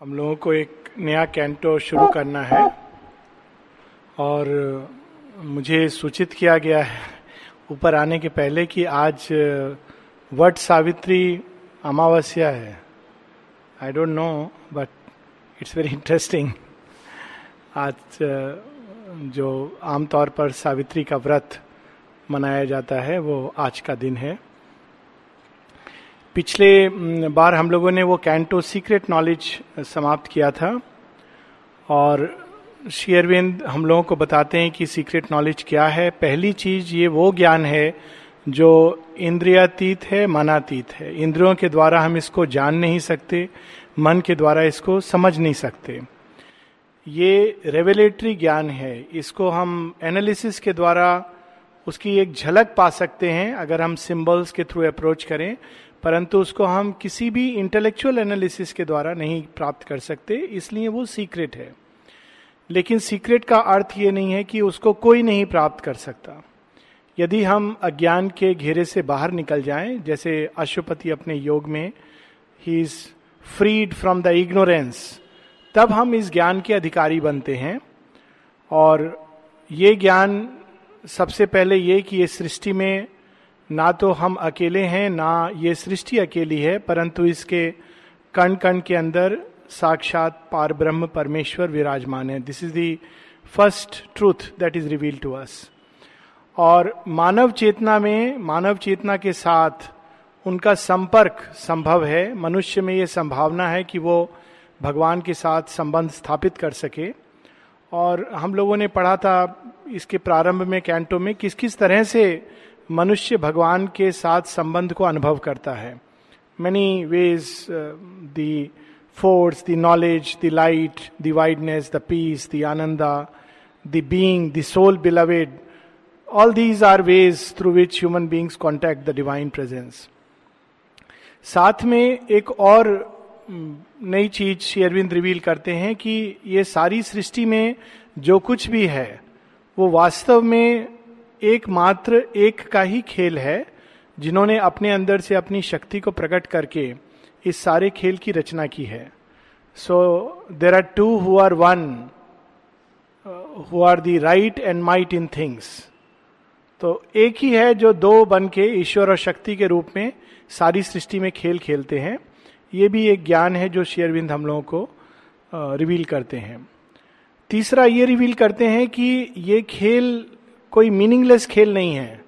हम लोगों को एक नया कैंटो शुरू करना है और मुझे सूचित किया गया है ऊपर आने के पहले कि आज वट सावित्री अमावस्या है। I don't know but it's very interesting आज जो आमतौर पर सावित्री का व्रत मनाया जाता है, वो आज का दिन है। पिछले बार हम लोगों ने वो कैंटो सीक्रेट नॉलेज समाप्त किया था। और शेयरविंद हम लोगों को बताते हैं कि सीक्रेट नॉलेज क्या है। पहली चीज़ ये वो ज्ञान है जो इंद्रियातीत है, मनातीत है। इंद्रियों के द्वारा हम इसको जान नहीं सकते, मन के द्वारा इसको समझ नहीं सकते। ये रेवलेटरी ज्ञान है। इसको हम एनालिसिस के द्वारा उसकी एक झलक पा सकते हैं, अगर हम सिंबल्स के थ्रू अप्रोच करें। परंतु उसको हम किसी भी इंटेलेक्चुअल एनालिसिस के द्वारा नहीं प्राप्त कर सकते, इसलिए वो सीक्रेट है। लेकिन सीक्रेट का अर्थ ये नहीं है कि उसको कोई नहीं प्राप्त कर सकता। यदि हम अज्ञान के घेरे से बाहर निकल जाएँ, जैसे अशुपति अपने योग में ही is freed from the ignorance तब हम इस ज्ञान के अधिकारी बनते हैं। और ये ज्ञान सबसे पहले ये कि ये सृष्टि में ना तो हम अकेले हैं, ना ये सृष्टि अकेली है, परंतु इसके कण कण के अंदर साक्षात पार ब्रह्म परमेश्वर विराजमान है। This is the first truth that is reveal to us और मानव चेतना में, मानव चेतना के साथ उनका संपर्क संभव है, मनुष्य में ये संभावना है कि वो भगवान के साथ संबंध स्थापित कर सके। और हम लोगों ने पढ़ा था इसके प्रारंभ में, कैंटो में किस किस तरह से मनुष्य भगवान के साथ संबंध को अनुभव करता है। Many ways the force the knowledge the light the wideness the peace the ananda the being the soul beloved all these are ways through which human beings contact the divine presence साथ में एक और नई चीज़ Shri Arvind reveal करते हैं कि ये सारी सृष्टि में जो कुछ भी है, वो वास्तव में एकमात्र, एक का ही खेल है, जिन्होंने अपने अंदर से अपनी शक्ति को प्रकट करके इस सारे खेल की रचना की है। So there are two who are one who are the right and might in things तो एक ही है जो दो बन के ईश्वर और शक्ति के रूप में सारी सृष्टि में खेल खेलते हैं। ये भी एक ज्ञान है जो शेयरविंद हम लोगों को रिवील करते हैं। तीसरा ये रिवील करते हैं कि ये खेल कोई मीनिंगलेस खेल नहीं है।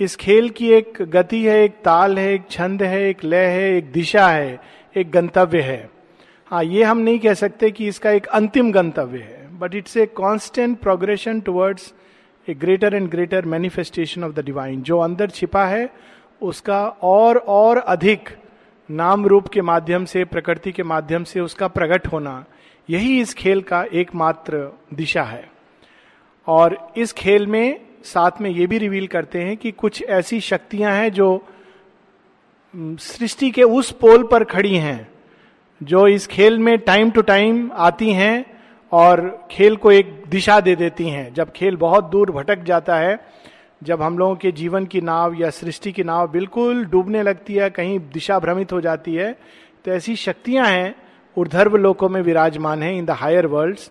इस खेल की एक गति है, एक ताल है, एक छंद है, एक लय है, एक दिशा है, एक गंतव्य है। हाँ ये हम नहीं कह सकते कि इसका एक अंतिम गंतव्य है but it's a constant progression towards a greater and greater manifestation of the divine जो अंदर छिपा है, उसका और और अधिक नाम रूप के माध्यम से, प्रकृति के माध्यम से उसका प्रकट होना, यही इस खेल का एकमात्र दिशा है। और इस खेल में साथ में ये भी रिवील करते हैं कि कुछ ऐसी शक्तियाँ हैं जो सृष्टि के उस पोल पर खड़ी हैं, जो इस खेल में टाइम टू टाइम आती हैं और खेल को एक दिशा दे देती हैं। जब खेल बहुत दूर भटक जाता है, जब हम लोगों के जीवन की नाव या सृष्टि की नाव बिल्कुल डूबने लगती है, कहीं दिशा भ्रमित हो जाती है तो ऐसी शक्तियाँ हैं ऊर्धर्व लोकों में विराजमान है इन द हायर वर्ल्ड्स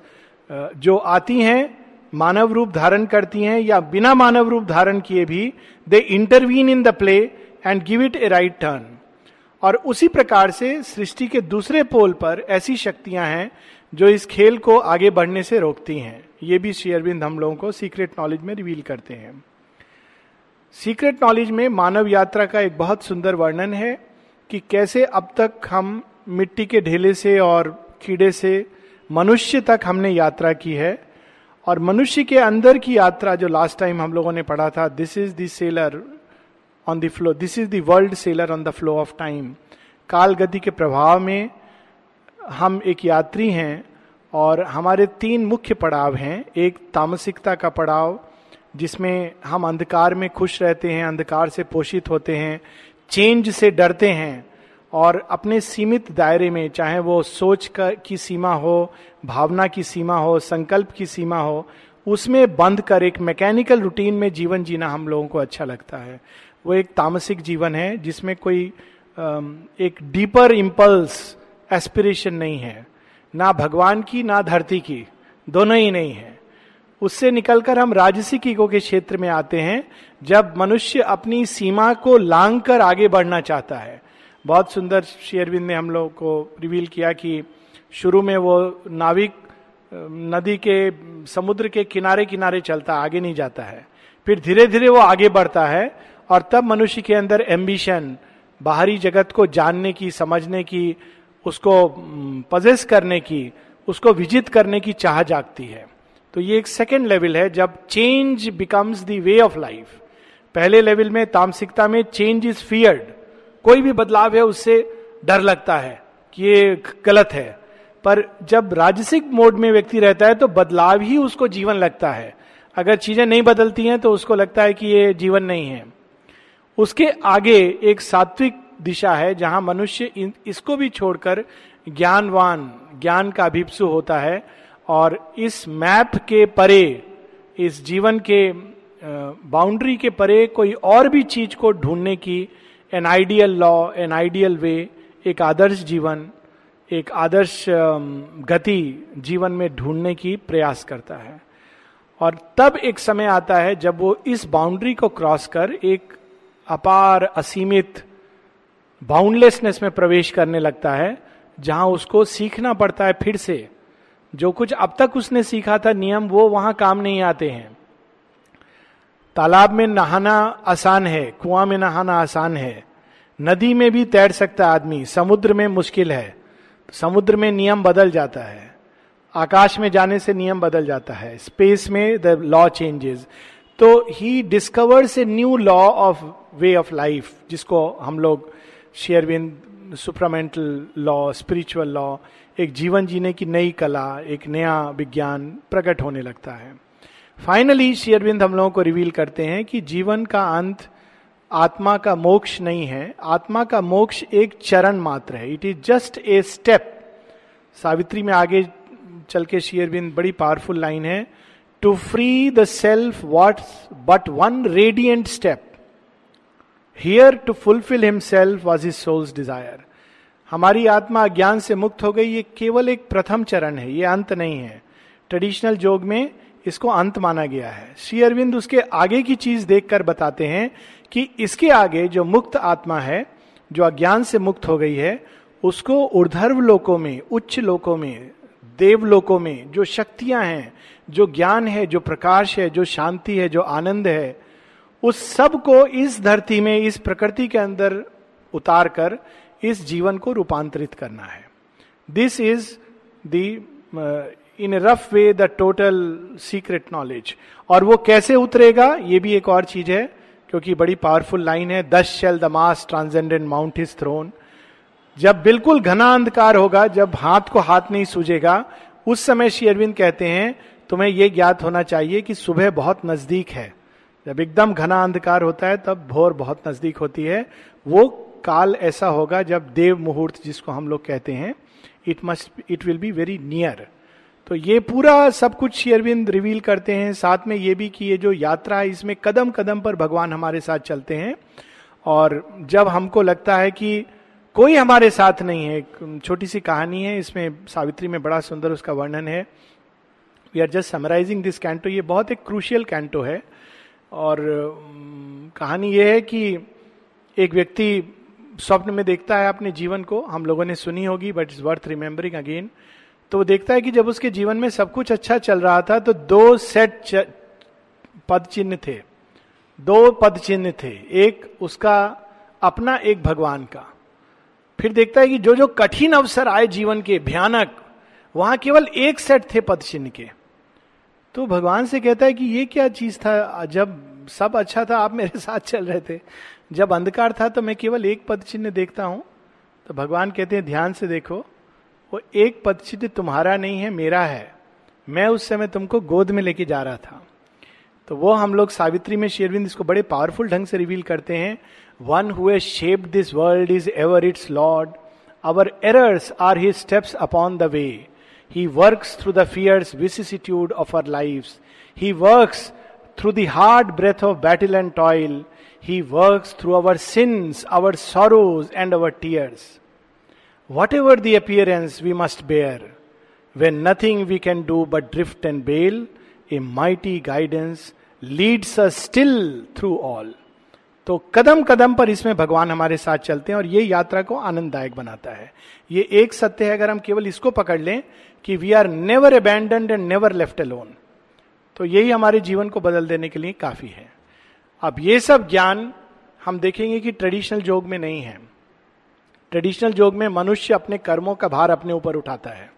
जो आती हैं मानव रूप धारण करती हैं या बिना मानव रूप धारण किए भी they intervene in the play and give it a right turn और उसी प्रकार से सृष्टि के दूसरे पोल पर ऐसी शक्तियाँ हैं जो इस खेल को आगे बढ़ने से रोकती हैं। ये भी शेयरबिंद हम लोगों को सीक्रेट नॉलेज में रिवील करते हैं। सीक्रेट नॉलेज में मानव यात्रा का एक बहुत सुंदर वर्णन है कि कैसे अब तक हम मिट्टी के ढेले से और कीड़े से मनुष्य तक हमने यात्रा की है। और मनुष्य के अंदर की यात्रा जो लास्ट टाइम हम लोगों ने पढ़ा था this is the sailor on the flow this is the world sailor on the flow of time काल गति के प्रभाव में हम एक यात्री हैं और हमारे तीन मुख्य पड़ाव हैं। एक तामसिकता का पड़ाव, जिसमें हम अंधकार में खुश रहते हैं, अंधकार से पोषित होते हैं चेंज से डरते हैं। और अपने सीमित दायरे में, चाहे वो सोच का, की सीमा हो, भावना की सीमा हो, संकल्प की सीमा हो, उसमें बंद कर एक मैकेनिकल रूटीन में जीवन जीना हम लोगों को अच्छा लगता है। वो एक तामसिक जीवन है, जिसमें कोई एक डीपर इम्पल्स एस्पिरेशन नहीं है। ना भगवान की, ना धरती की, दोनों ही नहीं है। उससे निकलकर हम राजसिक ईगो के क्षेत्र में आते हैं, जब मनुष्य अपनी सीमा को लांग कर आगे बढ़ना चाहता है। बहुत सुंदर शेयरविंद ने हम लोग को रिवील किया कि शुरू में वो नाविक नदी के, समुद्र के किनारे किनारे चलता, आगे नहीं जाता है। फिर धीरे धीरे वो आगे बढ़ता है और तब मनुष्य के अंदर एम्बिशन बाहरी जगत को जानने की, समझने की, उसको पजेस करने की, उसको विजित करने की चाह जागती है। तो ये एक सेकेंड लेवल है जब change becomes the way of life पहले लेवल में तामसिकता में चेंज इज़ फियर्ड कोई भी बदलाव है, उससे डर लगता है कि ये गलत है। पर जब राजसिक मोड में व्यक्ति रहता है तो बदलाव ही उसको जीवन लगता है। अगर चीज़ें नहीं बदलती हैं तो उसको लगता है कि ये जीवन नहीं है। उसके आगे एक सात्विक दिशा है, जहाँ मनुष्य इसको भी छोड़कर ज्ञानवान, ज्ञान का अभिप्सु होता है, और इस मैप के परे, इस जीवन के बाउंड्री के परे कोई और भी चीज़ को ढूँढने की an ideal law an ideal way एक आदर्श जीवन, एक आदर्श गति जीवन में ढूँढने की प्रयास करता है। और तब एक समय आता है जब वो इस बाउंड्री को क्रॉस कर एक अपार, असीमित बाउंडलेसनेस में प्रवेश करने लगता है, जहाँ उसको सीखना पड़ता है फिर से। जो कुछ अब तक उसने सीखा था नियम, वो वहाँ काम नहीं आते हैं। तालाब में नहाना आसान है, कुआँ में नहाना आसान है। नदी में भी तैर सकता आदमी, समुद्र में मुश्किल है। समुद्र में नियम बदल जाता है। आकाश में जाने से नियम बदल जाता है। स्पेस में द लॉ चेंजेस तो he discovers a new law of way of life जिसको हम लोग शेयरविंद सुपरामेंटल लॉ, स्पिरिचुअल लॉ, एक जीवन जीने की नई कला, एक नया विज्ञान प्रकट होने लगता है। फाइनली शेयरविंद हम लोगों को रिवील करते हैं कि जीवन का अंत आत्मा का मोक्ष नहीं है। आत्मा का मोक्ष एक चरण मात्र है। It is just a step Savitri में आगे चल के शेयरविंद बड़ी पावरफुल लाइन है। To free the self what but one radiant step here to fulfil himself was is soul's desire हमारी आत्मा ज्ञान से मुक्त हो गई। ये केवल एक प्रथम चरण है। ये अंत नहीं है। ट्रेडिशनल जोग में इसको अंत माना गया है। श्री अरविंद उसके आगे की चीज़ देखकर बताते हैं कि इसके आगे जो मुक्त आत्मा है, जो अज्ञान से मुक्त हो गई है, उसको ऊर्धर्व लोकों में, उच्च लोकों में, देव लोकों में जो शक्तियाँ हैं, जो ज्ञान है, जो प्रकाश है, जो शांति है, जो आनंद है, उस सबको इस धरती में, इस प्रकृति के अंदर उतार कर इस जीवन को रूपांतरित करना है। This is the in rough way the total secret knowledge और वो कैसे उतरेगा, ये भी एक और चीज़ है, क्योंकि बड़ी पावरफुल लाइन है thus shall the mass transcendent mount his throne जब बिल्कुल घना अंधकार होगा, जब हाथ को हाथ नहीं सूझेगा, उस समय श्री अरविंद कहते हैं, तुम्हें यह ज्ञात होना चाहिए कि सुबह बहुत नज़दीक है. जब एकदम घना अंधकार होता है, तब भोर बहुत नज़दीक होती है। वो काल ऐसा होगा जब देव मुहूर्त जिसको हम लोग कहते हैं it must it will be very near तो ये पूरा सब कुछ शेयरविंद रिवील करते हैं, साथ में ये भी कि ये जो यात्रा है, इसमें कदम कदम पर भगवान हमारे साथ चलते हैं। और जब हमको लगता है कि कोई हमारे साथ नहीं है छोटी सी कहानी है, इसमें सावित्री में बड़ा सुंदर उसका वर्णन है। We are just summarising this canto ये बहुत एक क्रूशियल कैंटो है। और कहानी ये है कि एक व्यक्ति स्वप्न में देखता है अपने जीवन को, हम लोगों ने सुनी होगी but is worth remembering again तो वो देखता है कि जब उसके जीवन में सब कुछ अच्छा चल रहा था तो दो सेट च... पद चिन्ह थे। दो पद चिन्ह थे। एक उसका, अपना, एक भगवान का। फिर देखता है कि जो जो कठिन अवसर आए जीवन के, भयानक, वहाँ केवल एक सेट थे पद चिन्ह के। तो भगवान से कहता है कि ये क्या चीज़ था? जब सब अच्छा था, आप मेरे साथ चल रहे थे। जब अंधकार था तो मैं केवल एक पद चिन्ह देखता हूँ। तो भगवान कहते हैं, ध्यान से देखो। वो एक पदचित तुम्हारा नहीं है, मेरा है। मैं उस समय तुमको गोद में लेके जा रहा था। तो वो हम लोग सावित्री में शेरविंद इसको बड़े पावरफुल ढंग से रिवील करते हैं। One who shape this world is ever its lord our errors are his steps upon the way he works through the fierce vicissitude of our life he works through the hard breath of battle and toil he works through our sins our sorrows and our tears what ever the appearance we must bear when nothing we can do but drift and bail a mighty guidance leads a still through all तो कदम कदम पर इसमें भगवान हमारे साथ चलते हैं और ये यात्रा को आनंददायक बनाता है। ये एक सत्य है, अगर हम केवल इसको पकड़ लें कि we are never abandon and never left alone तो यही हमारे जीवन को बदल देने के लिए काफ़ी है। अब ये सब ज्ञान हम देखेंगे कि ट्रेडिशनल योग में नहीं है। ट्रेडिशनल योग में मनुष्य अपने कर्मों का भार अपने ऊपर उठाता है।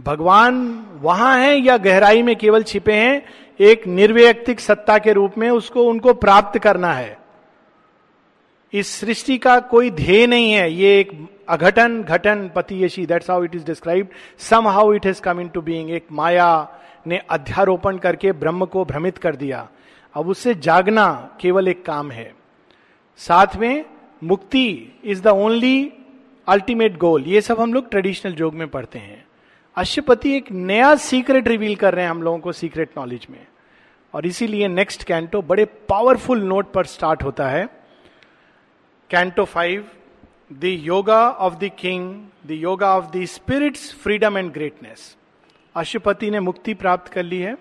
भगवान वहाँ है या गहराई में केवल छिपे हैं, एक निर्व्यक्तिक सत्ता के रूप में उसको, उनको प्राप्त करना है। इस सृष्टि का कोई ध्येय नहीं है, ये एक अघटन, घटन पतियशी that's how it is describe somehow it has come into being एक माया ने अध्यारोपण करके ब्रह्म को भ्रमित कर दिया। अब उससे जागना केवल एक काम है। साथ में मुक्ति is the only ultimate goal ये सब हम लोग ट्रेडिशनल जोग में पढ़ते हैं। अश्वपति एक नया सीक्रेट रिवील कर रहे हैं हम लोगों को सीक्रेट नॉलेज में। और इसीलिए नेक्स्ट कैंटो बड़े पावरफुल नोट पर स्टार्ट होता है। Canto five the yoga of the king the yoga of the spirit's freedom and greatness Ashwapati ने मुक्ति प्राप्त कर ली है।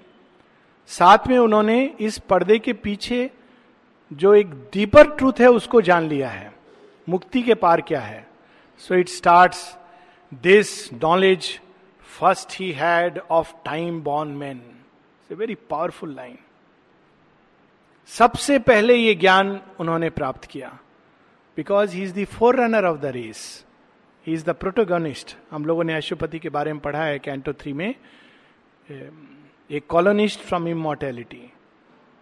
साथ में उन्होंने इस पर्दे के पीछे जो एक डीपर ट्रूथ है उसको जान लिया है। मुक्ति के पार क्या है? So it start this knowledge first he had of time born man a very powerful line सबसे पहले ये ज्ञान उन्होंने प्राप्त किया। Because he is the forerunner of the race he is the protagonist हम लोगों ने अशुपति के बारे में पढ़ा है कैंटो थ्री में। A colonist from immortality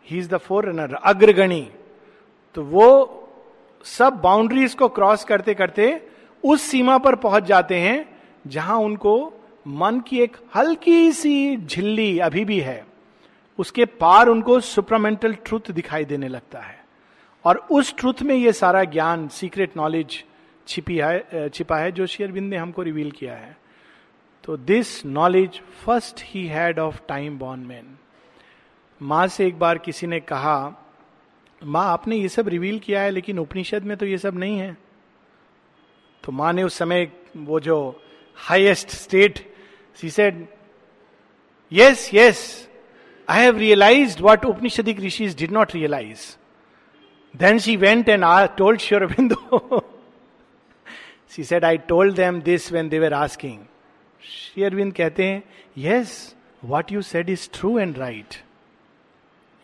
he is the forerunner अग्रगणी। तो वो सब बाउंड्रीज को क्रॉस करते करते उस सीमा पर पहुँच जाते हैं, जहाँ उनको मन की एक हल्की सी झिल्ली अभी भी है। उसके पार उनको सुपरमेंटल ट्रुथ दिखाई देने लगता है। और उस ट्रुथ में ये सारा ज्ञान सीक्रेट नॉलेज छिपी है, छिपा है, जो शेयरबिंद ने हमको रिवील किया है। तो this knowledge first he had of time born man माँ से एक बार किसी ने कहा माँ आपने ये सब रिवील किया है, लेकिन उपनिषद में तो ये सब नहीं है। तो माँ ने उस समय वो जो highest state she said yes yes I have realise what Upanishadic Rishi did not realise then she went and I told Sri Aurobindo she said I told them this when they were asking Shri कहते हैं yes what you said is true and right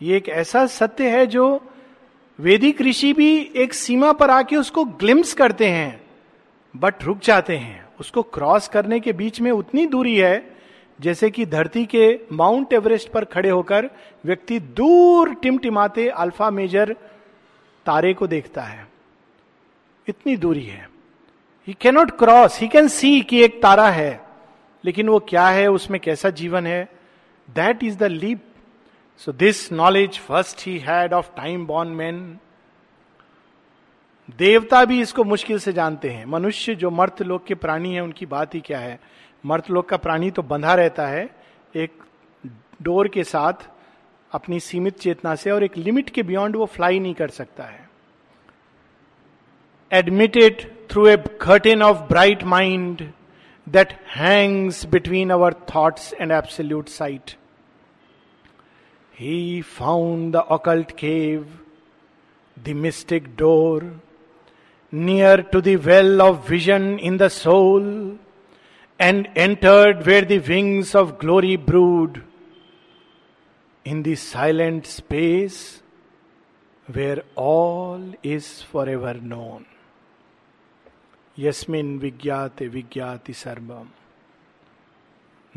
ये एक ऐसा सत्य है जो Vedic ऋषि भी एक सीमा पर आके उसको ग्लिम्स करते हैं, बट रुक जाते हैं। उसको क्रॉस करने के बीच में उतनी दूरी है, जैसे कि धरती के माउंट एवरेस्ट पर खड़े होकर व्यक्ति दूर टिमटिमाते अल्फ़ा मेजर तारे को देखता है। इतनी दूरी है। He cannot cross he can see कि एक तारा है, लेकिन वो क्या है, उसमें कैसा जीवन है? That is the leap so this knowledge first he had of time born man देवता भी इसको मुश्किल से जानते हैं। मनुष्य जो मर्त लोक के प्राणी है, उनकी बात ही क्या है? मर्त लोक का प्राणी तो बंधा रहता है, एक डोर के साथ अपनी सीमित चेतना से और एक लिमिट के बियॉन्ड वो फ्लाई नहीं कर सकता है। Admitted through a curtain of bright mind that hangs between our thoughts and absolute sight he found the occult cave the mystic door near to the well of vision in the soul, and entered where the wings of glory brood, in the silent space where all is forever known. Yasmin vigyate vigyati sarvam.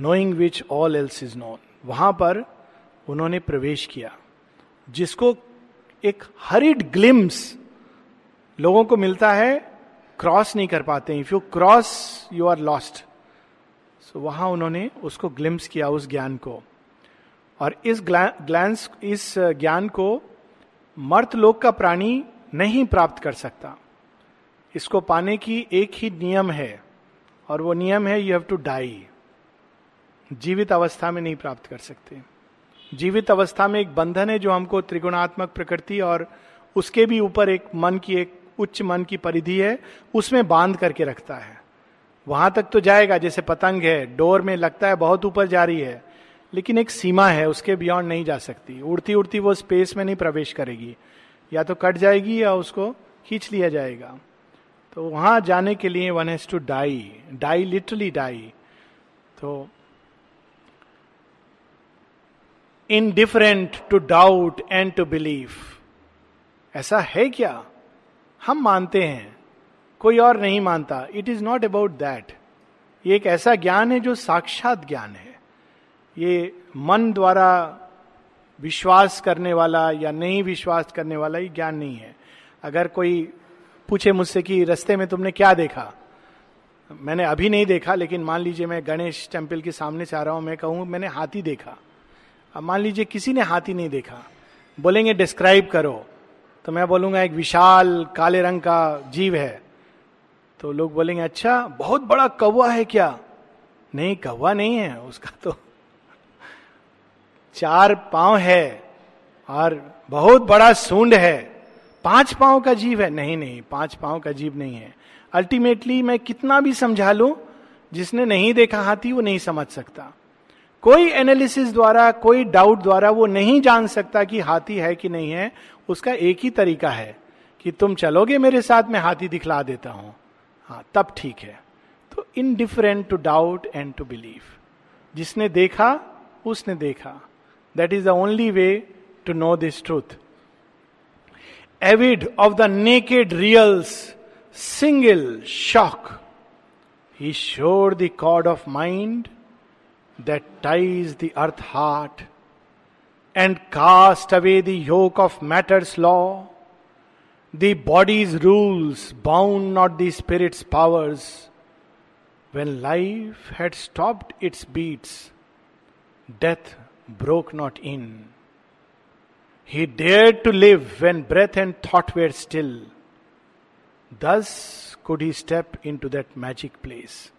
Knowing which all else is known वहां पर उन्होंने प्रवेश किया, जिसको एक hurried glimpse लोगों को मिलता है, क्रॉस नहीं कर पाते। If you cross you are lost so वहाँ उन्होंने उसको ग्लिम्स किया, उस ज्ञान को। और इस ग्लैंस, इस ज्ञान को मर्त लोक का प्राणी नहीं प्राप्त कर सकता। इसको पाने की एक ही नियम है, और वो नियम है यू हैव टू डाई जीवित अवस्था में नहीं प्राप्त कर सकते। जीवित अवस्था में एक बंधन है जो हमको त्रिगुणात्मक प्रकृति और उसके भी ऊपर एक मन की, एक उच्च मन की परिधि है, उसमें बाँध करके रखता है। वहाँ तक तो जाएगा, जैसे पतंग है, डोर में लगता है, बहुत ऊपर जा रही है, लेकिन एक सीमा है, उसके बियॉन्ड नहीं जा सकती। उड़ती उड़ती वो स्पेस में नहीं प्रवेश करेगी। या तो कट जाएगी या उसको खींच लिया जाएगा। तो वहाँ जाने के लिए one has to die die literally die तो indifferent to doubt and to believe ऐसा है क्या? हम मानते हैं। कोई और नहीं मानता। It is not about that ये एक ऐसा ज्ञान है जो साक्षात ज्ञान है। ये मन द्वारा विश्वास करने वाला या नहीं विश्वास करने वाला ये ज्ञान नहीं है। अगर कोई पूछे मुझसे कि रस्ते में तुमने क्या देखा? मैंने अभी नहीं देखा, लेकिन मान लीजिए मैं गणेश टेंपल के सामने से आ रहा हूँ, मैं कहूँ, मैंने हाथी देखा। अब मान लीजिए किसी ने हाथी नहीं देखा, बोलेंगे डिस्क्राइब करो तो मैं बोलूँगा एक विशाल काले रंग का जीव है। तो लोग बोलेंगे अच्छा बहुत बड़ा कौवा है क्या? नहीं, कौवा नहीं है, उसका तो चार पाँव है और बहुत बड़ा सूंड है। पाँच पाँव का जीव है? नहीं नहीं, पाँच पाँव का जीव नहीं है। अल्टीमेटली मैं कितना भी समझा लू, जिसने नहीं देखा हाथी, वो नहीं समझ सकता। कोई एनालिसिस द्वारा, कोई डाउट द्वारा वो नहीं जान सकता कि हाथी है कि नहीं है, उसका एक ही तरीका है कि तुम चलोगे मेरे साथ, मैं हाथी दिखला देता हूँ। हाँ तब ठीक है। तो indifferent to doubt and to believe जिसने देखा, उसने देखा। That is the only way to know this truth avid of the naked real's single shock he shore the cord of mind that ties the earth heart and cast away the yoke of matter's law, the body's rules bound not the spirit's powers. When life had stopped its beats, death broke not in. He dared to live when breath and thought were still. Thus could he step into that magic place.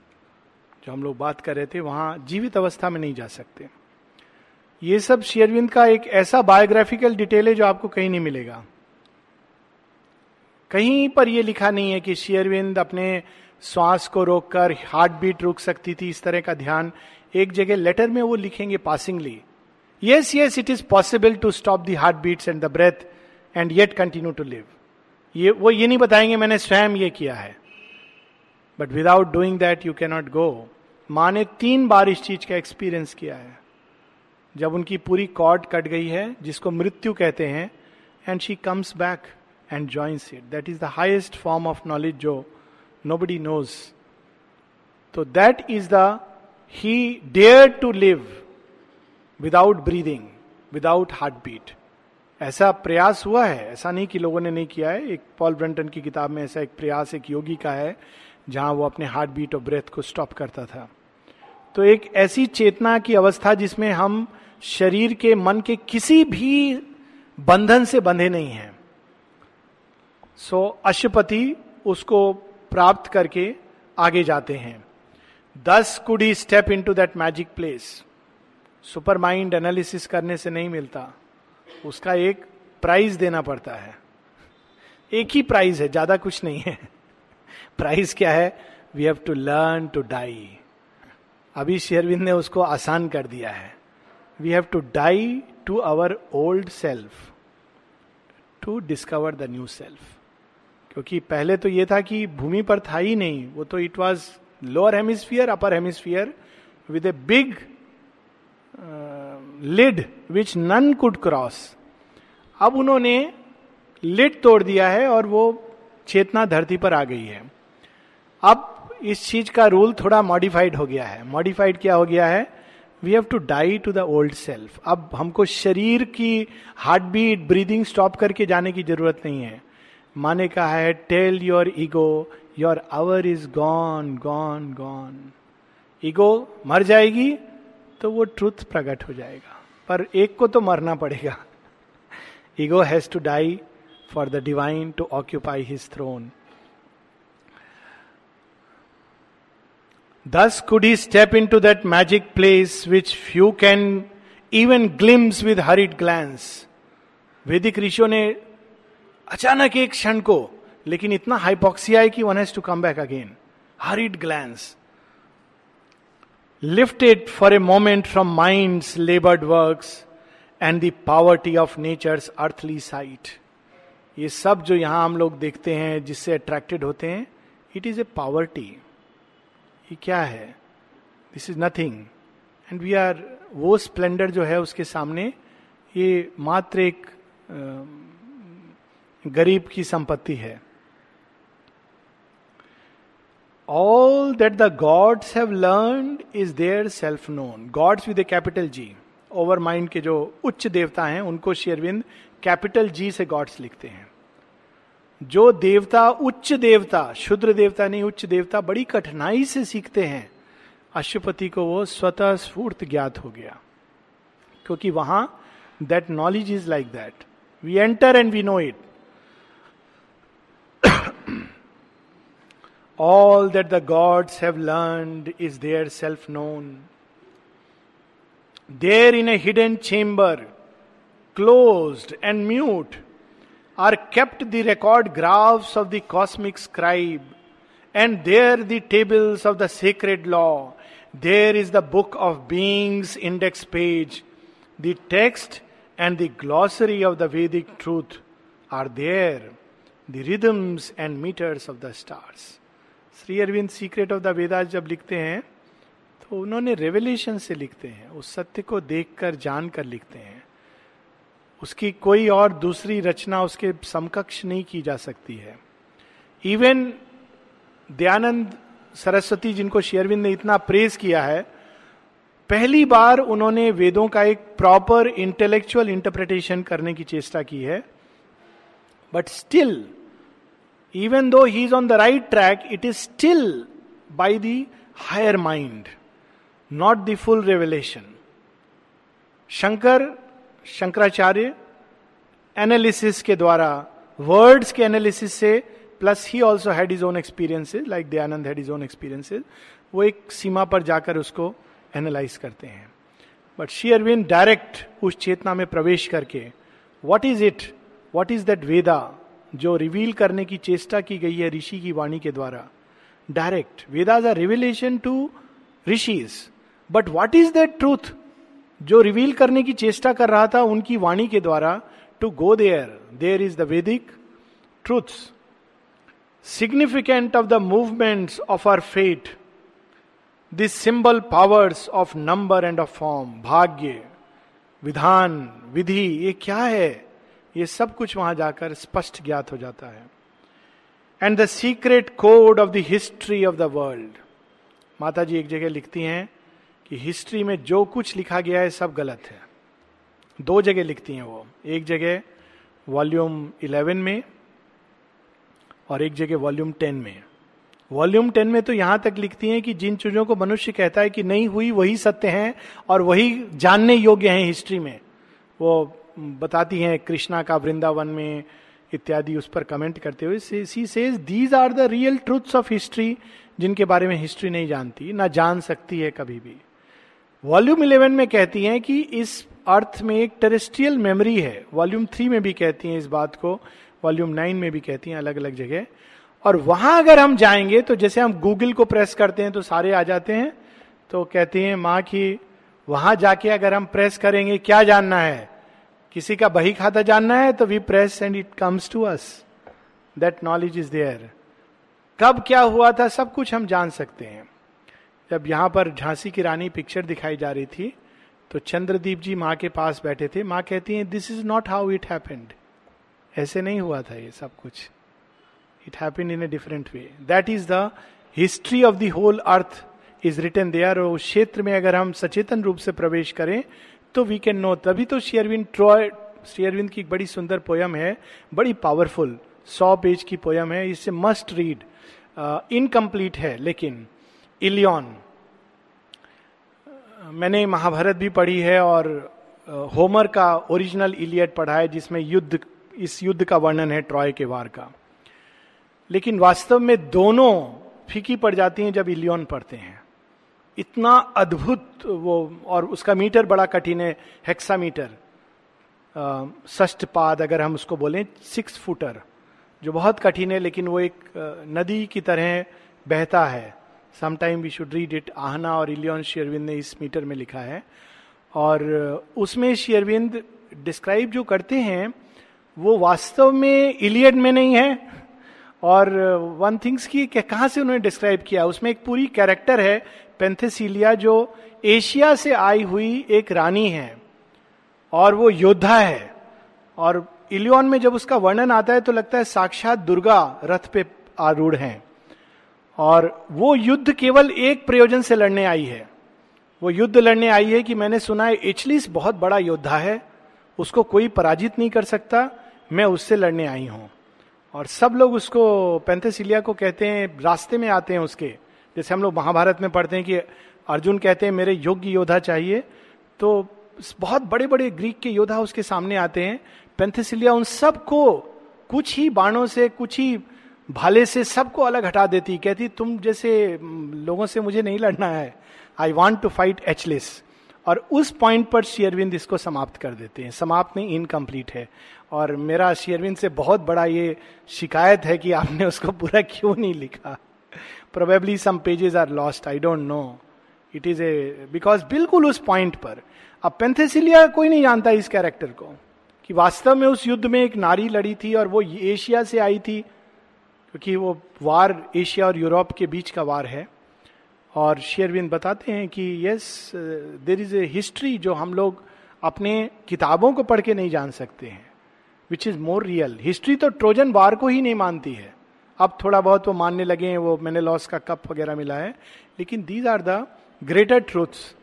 जो हम लोग बात कर रहे थे, वहाँ जीवित अवस्था में नहीं जा सकते। ये सब शेयरविंद का एक ऐसा बायोग्राफिकल डिटेल है जो आपको कहीं नहीं मिलेगा। कहीं पर यह लिखा नहीं है कि शेयरविंद अपने श्वास को रोककर हार्ट बीट रुक सकती थी, इस तरह का ध्यान एक जगह लेटर में वो लिखेंगे passingly yes yes it is possible to stop the heart beats and the breath and yet continue to live ये, वो ये नहीं बताएँगे मैंने स्वयं ये किया है। But without doing that you cannot go माँ ने तीन बार इस चीज़ का एक्सपीरियंस किया है। जब उनकी पूरी कॉर्ड कट गई है, जिसको मृत्यु कहते हैं and she comes back and joins it. That is the highest form of knowledge जो nobody knows. So that is the dare to live without breathing without heart beat ऐसा प्रयास हुआ है? ऐसा नहीं कि लोगों ने नहीं किया है? एक पॉल ब्रंटन की किताब में ऐसा एक प्रयास एक योगी का है जहाँ वो अपने हार्ट बीट और ब्रेथ को स्टॉप करता था। तो एक ऐसी चेतना की अवस्था जिसमें हम शरीर के मन के किसी भी बंधन से बंधे नहीं हैं। सो अशुपति उसको प्राप्त करके आगे जाते हैं। Thus could he step into that magic place supermind analysis करने से नहीं मिलता। उसका एक प्राइज देना पड़ता है। एक ही प्राइज है, ज़्यादा कुछ नहीं है। प्राइज क्या है? We have to learn to die अभी शेरविंद ने उसको आसान कर दिया है। We have to die to our old self to discover the new self क्योंकि पहले तो ये था कि भूमि पर था ही नहीं, वो तो it was lower hemisphere upper hemisphere with a big lid which none could cross अब उन्होंने लिड तोड़ दिया है और वो चेतना धरती पर आ गई है। अब इस चीज़ का रूल थोड़ा मॉडिफाइड हो गया है। मॉडिफाइड क्या हो गया है? We have to die to the old self अब हमको शरीर की हार्ट बीट ब्रीदिंग स्टॉप करके जाने की ज़रूरत नहीं है। माने कहा है tell your ego your hour is gone gone gone ego मर जाएगी तो वो ट्रुथ प्रकट हो जाएगा। पर एक को तो मरना पड़ेगा। Ego has to die for the divine to occupy his throne Thus could he step into that magic place which few can even glimpse with hurried glance. वैदिक ऋषियों ने अचानक एक क्षण को लेकिन इतना हाइपोक्सिया है कि one has to come back again hurried glance. Lifted for a moment from mind's labored works and the poverty of nature's earthly sight. ये सब जो यहाँ हम लोग देखते हैं जिससे अट्रैक्टेड होते हैं इट इज़ ए पावर्टी ये क्या है? This is nothing and we are वो स्प्लेंडर जो है उसके सामने, ये मात्र एक गरीब की संपत्ति है। All that the gods have learn is there self known gods with a capital G over mind के जो उच्च देवता हैं, उनको शेरविंद कैपिटल जी से गॉड्स लिखते हैं। जो देवता, उच्च देवता, शुद्र देवता नहीं, उच्च देवता, बड़ी कठिनाई से सीखते हैं अशुपति को वो स्वतः स्फूर्त ज्ञात हो गया। क्योंकि वहाँ that knowledge is like that we enter and we know it all that the gods have learn is there self known there in a hidden chamber closed and mute are kept the record graphs of the cosmic scribe, and there the tables of the sacred law. There is the book of beings index page. The text and the glossary of the Vedic truth are there. The rhythms and meters of the stars. Shri Aurobindo secret of the Vedas जब लिखते हैं तो उन्होंने revolution से लिखते हैं उस सत्य को देखकर जानकर लिखते हैं उसकी कोई और दूसरी रचना उसके समकक्ष नहीं की जा सकती है। इवन दयानंद सरस्वती, जिनको शेयरविंद ने इतना प्रेज किया है, पहली बार उन्होंने वेदों का एक प्रॉपर इंटेलेक्चुअल इंटरप्रिटेशन करने की चेष्टा की है। But still even though he is on the right track it is still by the higher mind not the full revelation Shankar Shankaracharya analysis के द्वारा वर्ड्स के एनालिसिस से plus he also had his own experiences like Dayanand had his own experiences वो एक सीमा पर जाकर उसको एनालाइज करते हैं। बट शी अरविंद डायरेक्ट उस चेतना में प्रवेश करके what is it what is that Veda जो रिवील करने की चेष्टा की गई है ऋषि की वाणी के द्वारा? Direct Vedas a revelation to rishis but what is that truth जो रिवील करने की चेष्टा कर रहा था उनकी वाणी के द्वारा to go there there is the Vedic truths significant of the movements of our fate this symbol powers of number and of form भाग्य विधान विधि ये क्या है? ये सब कुछ वहाँ जाकर स्पष्ट ज्ञात हो जाता है. And the secret code of the history of the world Mata ji एक जगह लिखती हैं कि हिस्ट्री में जो कुछ लिखा गया है सब गलत है। दो जगह लिखती हैं वो। एक जगह वॉल्यूम 11 में और एक जगह वॉल्यूम 10 में। वॉल्यूम 10 में तो यहाँ तक लिखती हैं कि जिन चीज़ों को मनुष्य कहता है कि नहीं हुई, वही सत्य हैं और वही जानने योग्य हैं हिस्ट्री में। वो बताती हैं कृष्णा का वृंदावन में इत्यादि, उस पर कमेंट करते हुए। She says these are the real truths of history जिनके बारे में हिस्ट्री नहीं जानती, ना जान सकती है कभी भी। वॉल्यूम इलेवन में कहती हैं कि इस अर्थ में एक टेरेस्ट्रियल मेमोरी है। वॉल्यूम थ्री में भी कहती हैं इस बात को। वॉल्यूम नाइन में भी कहती हैं अलग अलग जगह। और वहाँ अगर हम जाएँगे तो जैसे हम गूगल को प्रेस करते हैं तो सारे आ जाते हैं। तो कहते हैं, माँ, की वहाँ जाके अगर हम प्रेस करेंगे, क्या जानना है? किसी का बही खाता जानना है तो we press and it comes to us that knowledge is there कब क्या हुआ था, सब कुछ हम जान सकते हैं। जब यहाँ पर झांसी की रानी पिक्चर दिखाई जा रही थी तो चंद्रदीप जी माँ के पास बैठे थे। माँ कहती हैं this is not how it happened ऐसे नहीं हुआ था ये सब कुछ। It happened in a different way that is the history of the whole earth is return there और उस क्षेत्र में अगर हम सचेतन रूप से प्रवेश करें तो वी कैन नो तभी तो शेयरविंद ट्रॉय शेयरविंद की एक बड़ी सुंदर पोयम है, बड़ी पावरफुल सौ पेज की पोयम है इससे मस्ट रीड इनकम्प्लीट है, लेकिन इलियन। मैंने महाभारत भी पढ़ी है और होमर का ओरिजिनल इलियट पढ़ा है, जिसमें युद्ध, इस युद्ध का वर्णन है ट्रॉय के वार का। लेकिन वास्तव में दोनों फीकी पड़ जाती हैं जब इलियन पढ़ते हैं। इतना अद्भुत वो, और उसका मीटर बड़ा कठिन है हेक्सा मीटर ष्ट पाद अगर हम उसको बोलें, सिक्स फुटर, जो बहुत कठिन है, लेकिन वो एक नदी की तरह बहता है। Sometime we should read it Ahana और इलियन शेरविंद ने इस मीटर में लिखा है। और उसमें शेरविंद डिस्क्राइब जो करते हैं, वो वास्तव में इलियड में नहीं है। और वन थिंग्स की कहाँ से उन्होंने डिस्क्राइब किया? उसमें एक पूरी कैरेक्टर है पेंथेसिलिया जो एशिया से आई हुई एक रानी है। और वो योद्धा है। और इलियन में जब उसका वर्णन आता है तो लगता है साक्षात दुर्गा रथ पे आरूढ़ हैं। और वो युद्ध केवल एक प्रयोजन से लड़ने आई है। वो युद्ध लड़ने आई है कि मैंने सुना है इचलिस बहुत बड़ा योद्धा है, उसको कोई पराजित नहीं कर सकता, मैं उससे लड़ने आई हूँ। और सब लोग उसको, पेंथेसिलिया को कहते हैं, रास्ते में आते हैं उसके। जैसे हम लोग महाभारत में पढ़ते हैं कि अर्जुन कहते हैं, मेरे योग्य योद्धा चाहिए। तो बहुत बड़े बड़े ग्रीक के योद्धा उसके सामने आते हैं। पेंथेसिलिया उन सबको कुछ ही बाणों से, कुछ ही भाले से सबको अलग हटा देती, कहती, तुम जैसे लोगों से मुझे नहीं लड़ना है। I want to fight Achilles और उस पॉइंट पर शेयरविंद इसको समाप्त कर देते हैं। समाप्त नहीं इनकम्प्लीट है। और मेरा शेयरविंद से बहुत बड़ा ये शिकायत है कि आपने उसको पूरा क्यों नहीं लिखा? Probably some pages are lost I don't know it is a because बिल्कुल उस पॉइंट पर। अब पेंथेसिलिया कोई नहीं जानता इस कैरेक्टर को, कि वास्तव में उस युद्ध में एक नारी लड़ी थी और वो एशिया से आई थी। क्योंकि वो वार एशिया और यूरोप के बीच का वार है। और शेयरविंद बताते हैं कि yes there is a history जो हम लोग अपने किताबों को पढ़ के नहीं जान सकते हैं which is more real history तो ट्रोजन वार को ही नहीं मानती है। अब थोड़ा बहुत वो मानने लगे हैं, वो मैंने लॉस का कप वगैरह मिला है। लेकिन these are the greater truths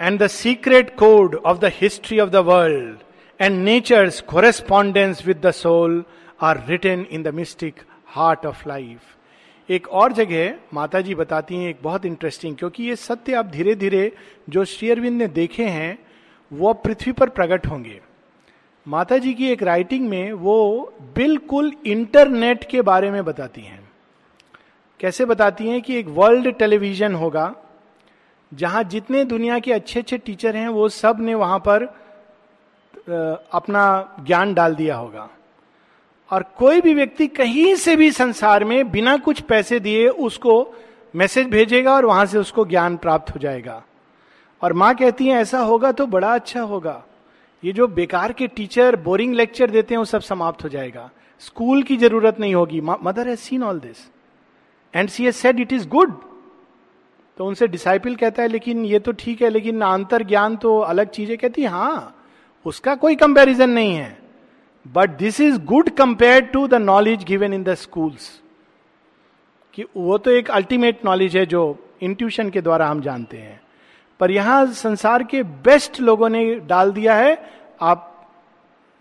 and the secret code of the history of the world and nature's correspondence with the soul are written in the mystic heart of life एक और जगह माता जी बताती हैं एक बहुत इंटरेस्टिंग क्योंकि ये सत्य आप धीरे धीरे जो शेयरविंद ने देखे हैं, वो पृथ्वी पर प्रकट होंगे। माता जी की एक राइटिंग में वो बिल्कुल इंटरनेट के बारे में बताती हैं। कैसे बताती हैं कि एक वर्ल्ड टेलीविज़न होगा, जहाँ जितने दुनिया के अच्छे अच्छे टीचर हैं, वो सबने वहाँ पर अपना ज्ञान डाल दिया होगा। और कोई भी व्यक्ति कहीं से भी संसार में बिना कुछ पैसे दिए उसको मैसेज भेजेगा और वहाँ से उसको ज्ञान प्राप्त हो जाएगा। और माँ कहती है, ऐसा होगा तो बड़ा अच्छा होगा। ये जो बेकार के टीचर बोरिंग लेक्चर देते हैं, वो सब समाप्त हो जाएगा। स्कूल की ज़रूरत नहीं होगी। Mother has seen all this and she has said it is good तो उनसे डिसाइपल कहता है, लेकिन ये तो ठीक है, लेकिन अंतर ज्ञान तो अलग चीज़ें कहती है। उसका कोई कंपैरिजन नहीं है। But this is good compare to the knowledge given in the schools कि वो तो एक अल्टीमेट नॉलेज है जो इंट्यूशन के द्वारा हम जानते हैं। पर यहाँ संसार के बेस्ट लोगों ने डाल दिया है। आप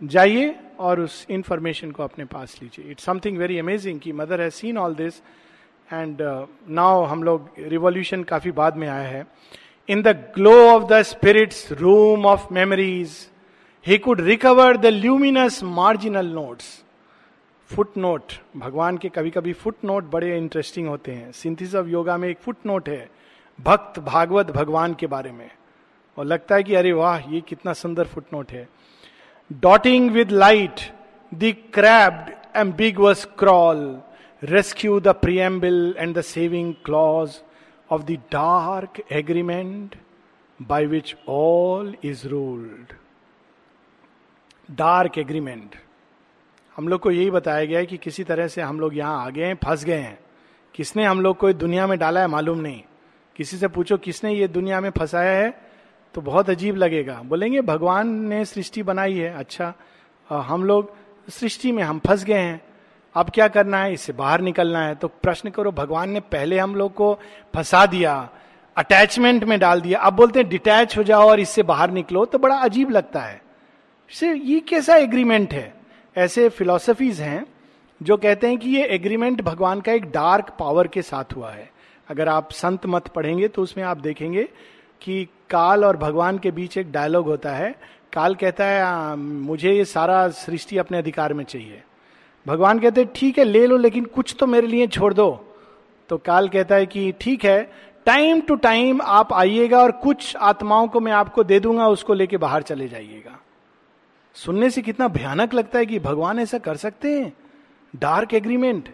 जाइए और उस इंफॉर्मेशन को अपने पास लीजिए। इट्स समथिंग वेरी अमेजिंग कि Mother has seen all this and now हम लोग रिवॉल्यूशन काफ़ी बाद में आया है। In the glow of the spirit's room of memories he could recover the luminous marginal notes footnote भगवान के कभी कभी फुट नोट बड़े इंटरेस्टिंग होते हैं। सिंथिस ऑफ़ योगा में एक फुट नोट है। भक्त भागवत भगवान के बारे में। और लगता है कि अरे वाह, ये कितना सुंदर फुट नोट है। Dotting with light the crabbed ambiguous scroll rescue the preamble and the saving clause of the dark agreement by which all is ruled dark agreement. हम लोग को यही बताया गया है कि किसी तरह से हम लोग यहाँ आ गए हैं, फंस गए हैं। किसने हम लोग को दुनिया में डाला है मालूम नहीं। किसी से पूछो, किसने ये दुनिया में फंसाया है तो बहुत अजीब लगेगा। बोलेंगे, भगवान ने सृष्टि बनाई है अच्छा। हम लोग सृष्टि में हम फंस गए हैं। अब क्या करना है? इससे बाहर निकलना है। तो प्रश्न करो, भगवान ने पहले हम लोग को फंसा दिया, अटैचमेंट में डाल दिया। अब बोलते हैं, डिटैच हो जाओ और इससे बाहर निकलो तो बड़ा अजीब लगता है। से ये कैसा एग्रीमेंट है? ऐसे फिलोसफीज हैं जो कहते हैं कि ये एग्रीमेंट भगवान का एक डार्क पावर के साथ हुआ है। अगर आप संत मत पढ़ेंगे तो उसमें आप देखेंगे कि काल और भगवान के बीच एक डायलॉग होता है। काल कहता है मुझे ये सारा सृष्टि अपने अधिकार में चाहिए। भगवान कहते हैं, ठीक है, ले लो, लेकिन कुछ तो मेरे लिए छोड़ दो। तो काल कहता है कि, ठीक है टाइम टू टाइम आप आइएगा और कुछ आत्माओं को मैं आपको दे दूँगा, उसको लेके बाहर चले जाइएगा। सुनने से कितना भयानक लगता है कि भगवान ऐसा कर सकते हैं। डार्क एग्रीमेंट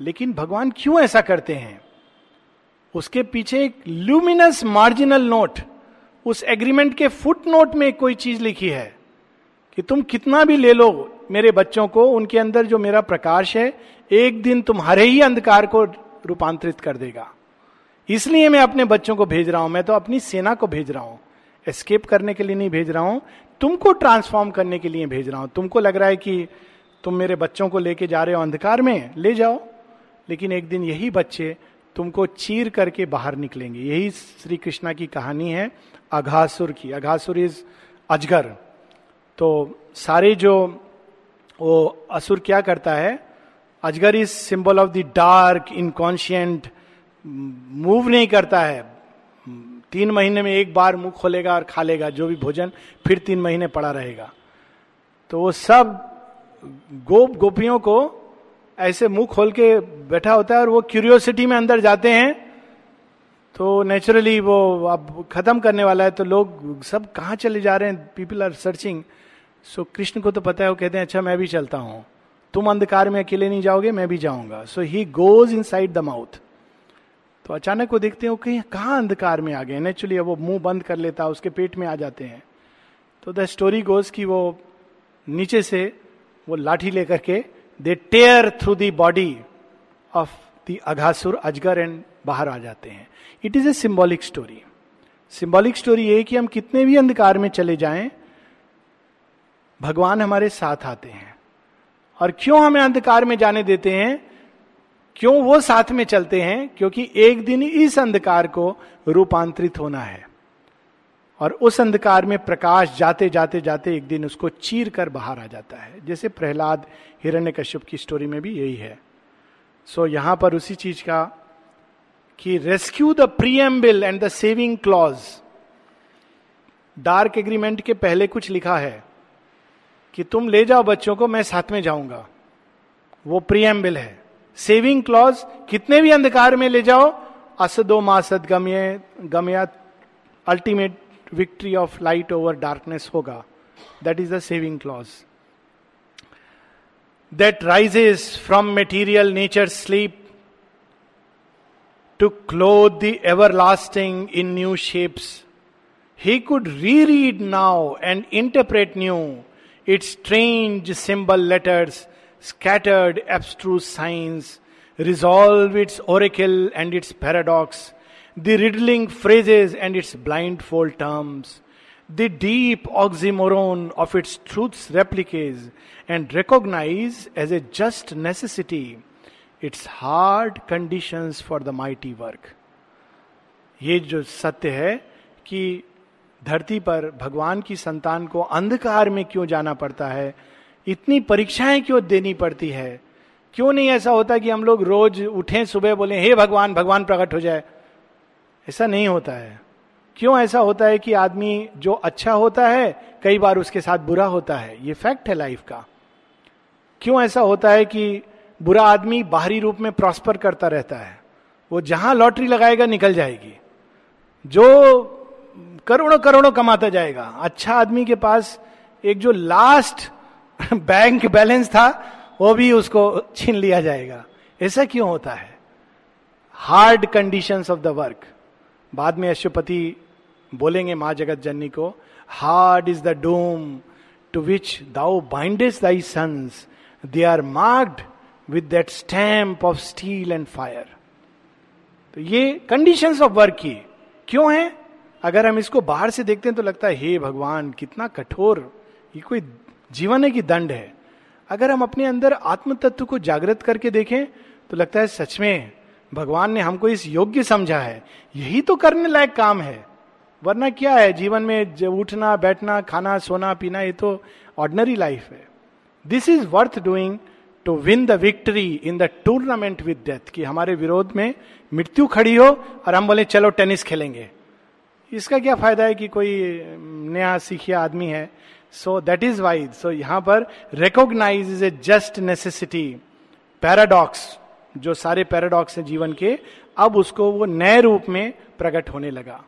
लेकिन भगवान क्यों ऐसा करते हैं? उसके पीछे एक ल्यूमिनस मार्जिनल नोट उस एग्रीमेंट के फुट नोट में कोई चीज़ लिखी है कि तुम कितना भी ले लो मेरे बच्चों को, उनके अंदर जो मेरा प्रकाश है, एक दिन तुम्हारे ही अंधकार को रूपांतरित कर देगा। इसलिए मैं अपने बच्चों को भेज रहा हूँ। मैं तो अपनी सेना को भेज रहा हूँ। एस्केप करने के लिए नहीं भेज रहा हूँ। तुमको ट्रांसफॉर्म करने के लिए भेज रहा हूँ। तुमको लग रहा है कि तुम मेरे बच्चों को लेके जा रहे हो अंधकार में? ले जाओ। लेकिन एक दिन यही बच्चे तुमको चीर करके बाहर निकलेंगे। यही श्री कृष्णा की कहानी है, अघासुर की। अघासुर इज़ अजगर। तो सारे जो, वो असुर क्या करता है? अजगर is symbol of the dark inconscient move नहीं करता है। तीन महीने में एक बार मुँह खोलेगा और खा लेगा, जो भी भोजन फिर तीन महीने पड़ा रहेगा। तो वो सब गोप गोपियों को ऐसे मुँह खोल के बैठा होता है और वो क्यूरियोसिटी में अंदर जाते हैं। तो नेचुरली वो अब खत्म करने वाला है तो लोग सब कहाँ चले जा रहे हैं? People are searching so Krishna को तो पता है, वो कहते हैं अच्छा मैं भी चलता हूँ। तुम अंधकार में अकेले नहीं जाओगे, मैं भी जाऊँगा। So he goes inside the mouth तो अचानक वो देखते हो कहीं, कहाँ अंधकार में आ गए? नेचुरली वो मुँह बंद कर लेता, उसके पेट में आ जाते हैं। तो द स्टोरी गोज कि वो नीचे से वो लाठी लेकर के they tear through the body of the Aghasura अजगर एंड बाहर आ जाते हैं। It is a symbolic story symbolic story ये कि हम कितने भी अंधकार में चले जाएँ, भगवान हमारे साथ आते हैं। और क्यों हमें अंधकार में जाने देते हैं? क्यों वो साथ में चलते हैं? क्योंकि एक दिन इस अंधकार को रूपांतरित होना है। और उस अंधकार में प्रकाश जाते जाते जाते एक दिन उसको चीर कर बाहर आ जाता है। जैसे प्रहलाद हिरण्य कश्यप की स्टोरी में भी यही है। सो so, यहाँ पर उसी चीज़ का कि rescue the preamble and the saving clause dark agreement के पहले कुछ लिखा है कि तुम ले जाओ बच्चों को मैं साथ में जाऊँगा। वो प्रीएम्बिल है। सेविंग क्लॉज, कितने भी अंधकार में ले जाओ, असदो मासद गम्य, गम्या ultimate victory of light over darkness होगा। That is the saving clause that rises from material nature sleep to clothe the everlasting in new shapes he could reread now and interpret new its strange symbol letters scattered abstruse signs, resolve its oracle and its paradox, the riddling phrases and its blindfold terms, the deep oxymoron of its truth's repliques, and recognize as a just necessity its hard conditions for the mighty work. ये जो सत्य है कि धरती पर भगवान की संतान को अंधकार में क्यों जाना पड़ता है इतनी परीक्षाएँ क्यों देनी पड़ती है? क्यों नहीं ऐसा होता कि हम लोग रोज उठें, सुबह बोले, हे भगवान भगवान प्रकट हो जाए ऐसा नहीं होता है। क्यों ऐसा होता है कि आदमी जो अच्छा होता है, कई बार उसके साथ बुरा होता है? ये फैक्ट है लाइफ का। क्यों ऐसा होता है कि बुरा आदमी बाहरी रूप में प्रॉस्पर करता रहता है? वो जहाँ लॉटरी लगाएगा, निकल जाएगी। जो करोड़ों करोड़ों कमाता जाएगा। अच्छा आदमी के पास एक जो लास्ट बैंक बैलेंस था, वो भी उसको छीन लिया जाएगा। ऐसा क्यों होता है? Hard condition of the work बाद में अशुपति बोलेंगे माँ जगत जननी को hard is the doom to which thou bindest thy sons they are marked with that stamp of steel and fire तो ये कंडीशंस ऑफ़ वर्क की क्यों है? अगर हम इसको बाहर से देखते हैं तो लगता है, हे भगवान, कितना कठोर, ये कोई जीवन है कि दंड है। अगर हम अपने अंदर आत्म तत्व को जागृत करके देखें तो लगता है, सच में, भगवान ने हमको इस योग्य समझा है। यही तो करने लायक काम है। वरना क्या है, जीवन में उठना, बैठना, खाना, सोना, पीना, ये तो ऑर्डनरी लाइफ है। This is worth doing to win the victory in the tournament with death कि हमारे विरोध में मृत्यु खड़ी हो और हम बोले, चलो, टेनिस खेलेंगे। इसका क्या फ़ायदा है कि कोई नया सीखिया आदमी है so that is wise so यहाँ पर recognise is a just necessity paradox जो सारे पैराडॉक्स हैं जीवन के, अब उसको वो नए रूप में प्रकट होने लगा।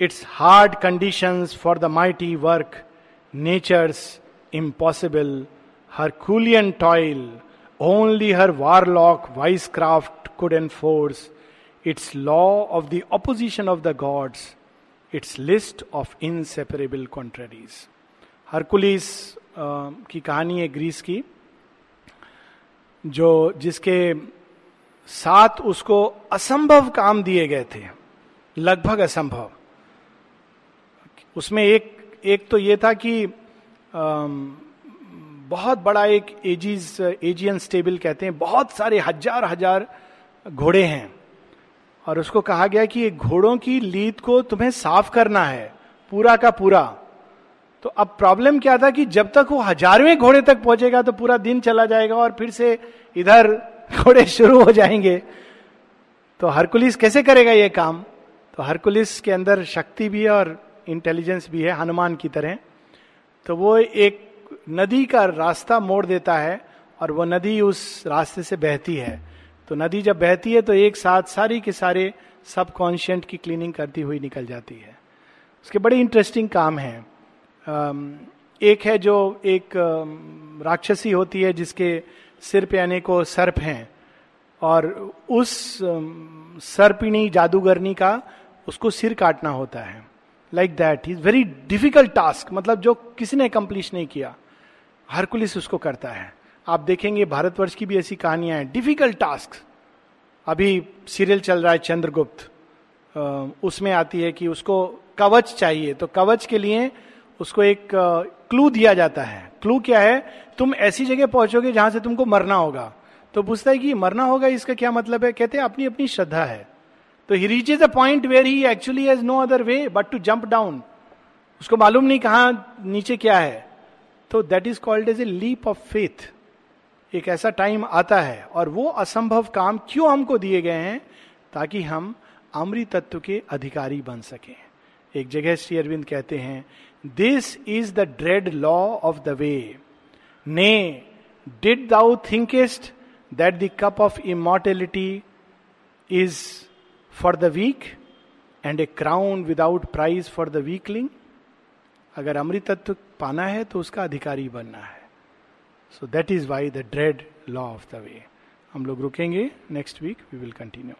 It's hard condition for the mighty work nature's impossible Herculean toil only her warlock wisecraft could enforce its law of the opposition of the gods its list of inseparable contraries Hercules की कहानी है Greece की, जो जिसके साथ उसको असंभव काम दिए गए थे, लगभग असंभव। उसमें एक एक तो ये था कि बहुत बड़ा एक एजीज, एजियन स्टेबल कहते हैं, बहुत सारे हज़ार हज़ार घोड़े हैं। और उसको कहा गया कि घोड़ों की लीद को तुम्हें साफ़ करना है, पूरा का पूरा। तो अब प्रॉब्लम क्या था कि जब तक वो हजारवें घोड़े तक पहुंचेगा तो पूरा दिन चला जाएगा और फिर से इधर घोड़े शुरू हो जाएँगे। तो हरकुलिस कैसे करेगा ये काम? तो हरकुलिस के अंदर शक्ति भी है और इंटेलिजेंस भी है, हनुमान की तरह। तो वो एक नदी का रास्ता मोड़ देता है और वो नदी उस रास्ते से बहती है। तो नदी जब बहती है तो एक साथ सारी के सारे सब कॉन्शियंट की क्लीनिंग करती हुई निकल जाती है। उसके बड़े इंटरेस्टिंग काम हैं। एक है जो एक राक्षसी होती है जिसके सिर पे अनेकों सर्प हैं और उस सर्पिणी जादूगरनी का उसको सिर काटना होता है। Like that is very difficult task मतलब जो किसी ने कंप्लीट नहीं किया हरकुलिस उसको करता है। आप देखेंगे भारतवर्ष की भी ऐसी कहानियाँ हैं। डिफ़िकल्ट टास्क अभी सीरियल चल रहा है चंद्रगुप्त। उसमें आती है कि उसको कवच चाहिए। तो कवच के लिए उसको एक क्लू दिया जाता है। क्लू क्या है? तुम ऐसी जगह पहुंचोगे जहाँ से तुमको मरना होगा। तो पूछता है कि मरना होगा, इसका क्या मतलब है? कहते हैं अपनी अपनी श्रद्धा है। तो he reach is a point where he actually has no other way but to jump down उसको मालूम नहीं कहा नीचे क्या है। तो that is called as a leap of faith एक ऐसा टाइम आता है और वो असंभव काम क्यों हमको दिए गए हैं? ताकि हम अमृत तत्व के अधिकारी बन सकें। एक जगह श्री अरविंद कहते हैं this is the dread law of the way ने did thou thinkest that the cup of immortality is for the weak and a crown without prize for the weakling अगर अमृत तत्व पाना है तो उसका अधिकारी बनना है। So that is why the dread law of the way हम लोग रुकेंगे next week we will continue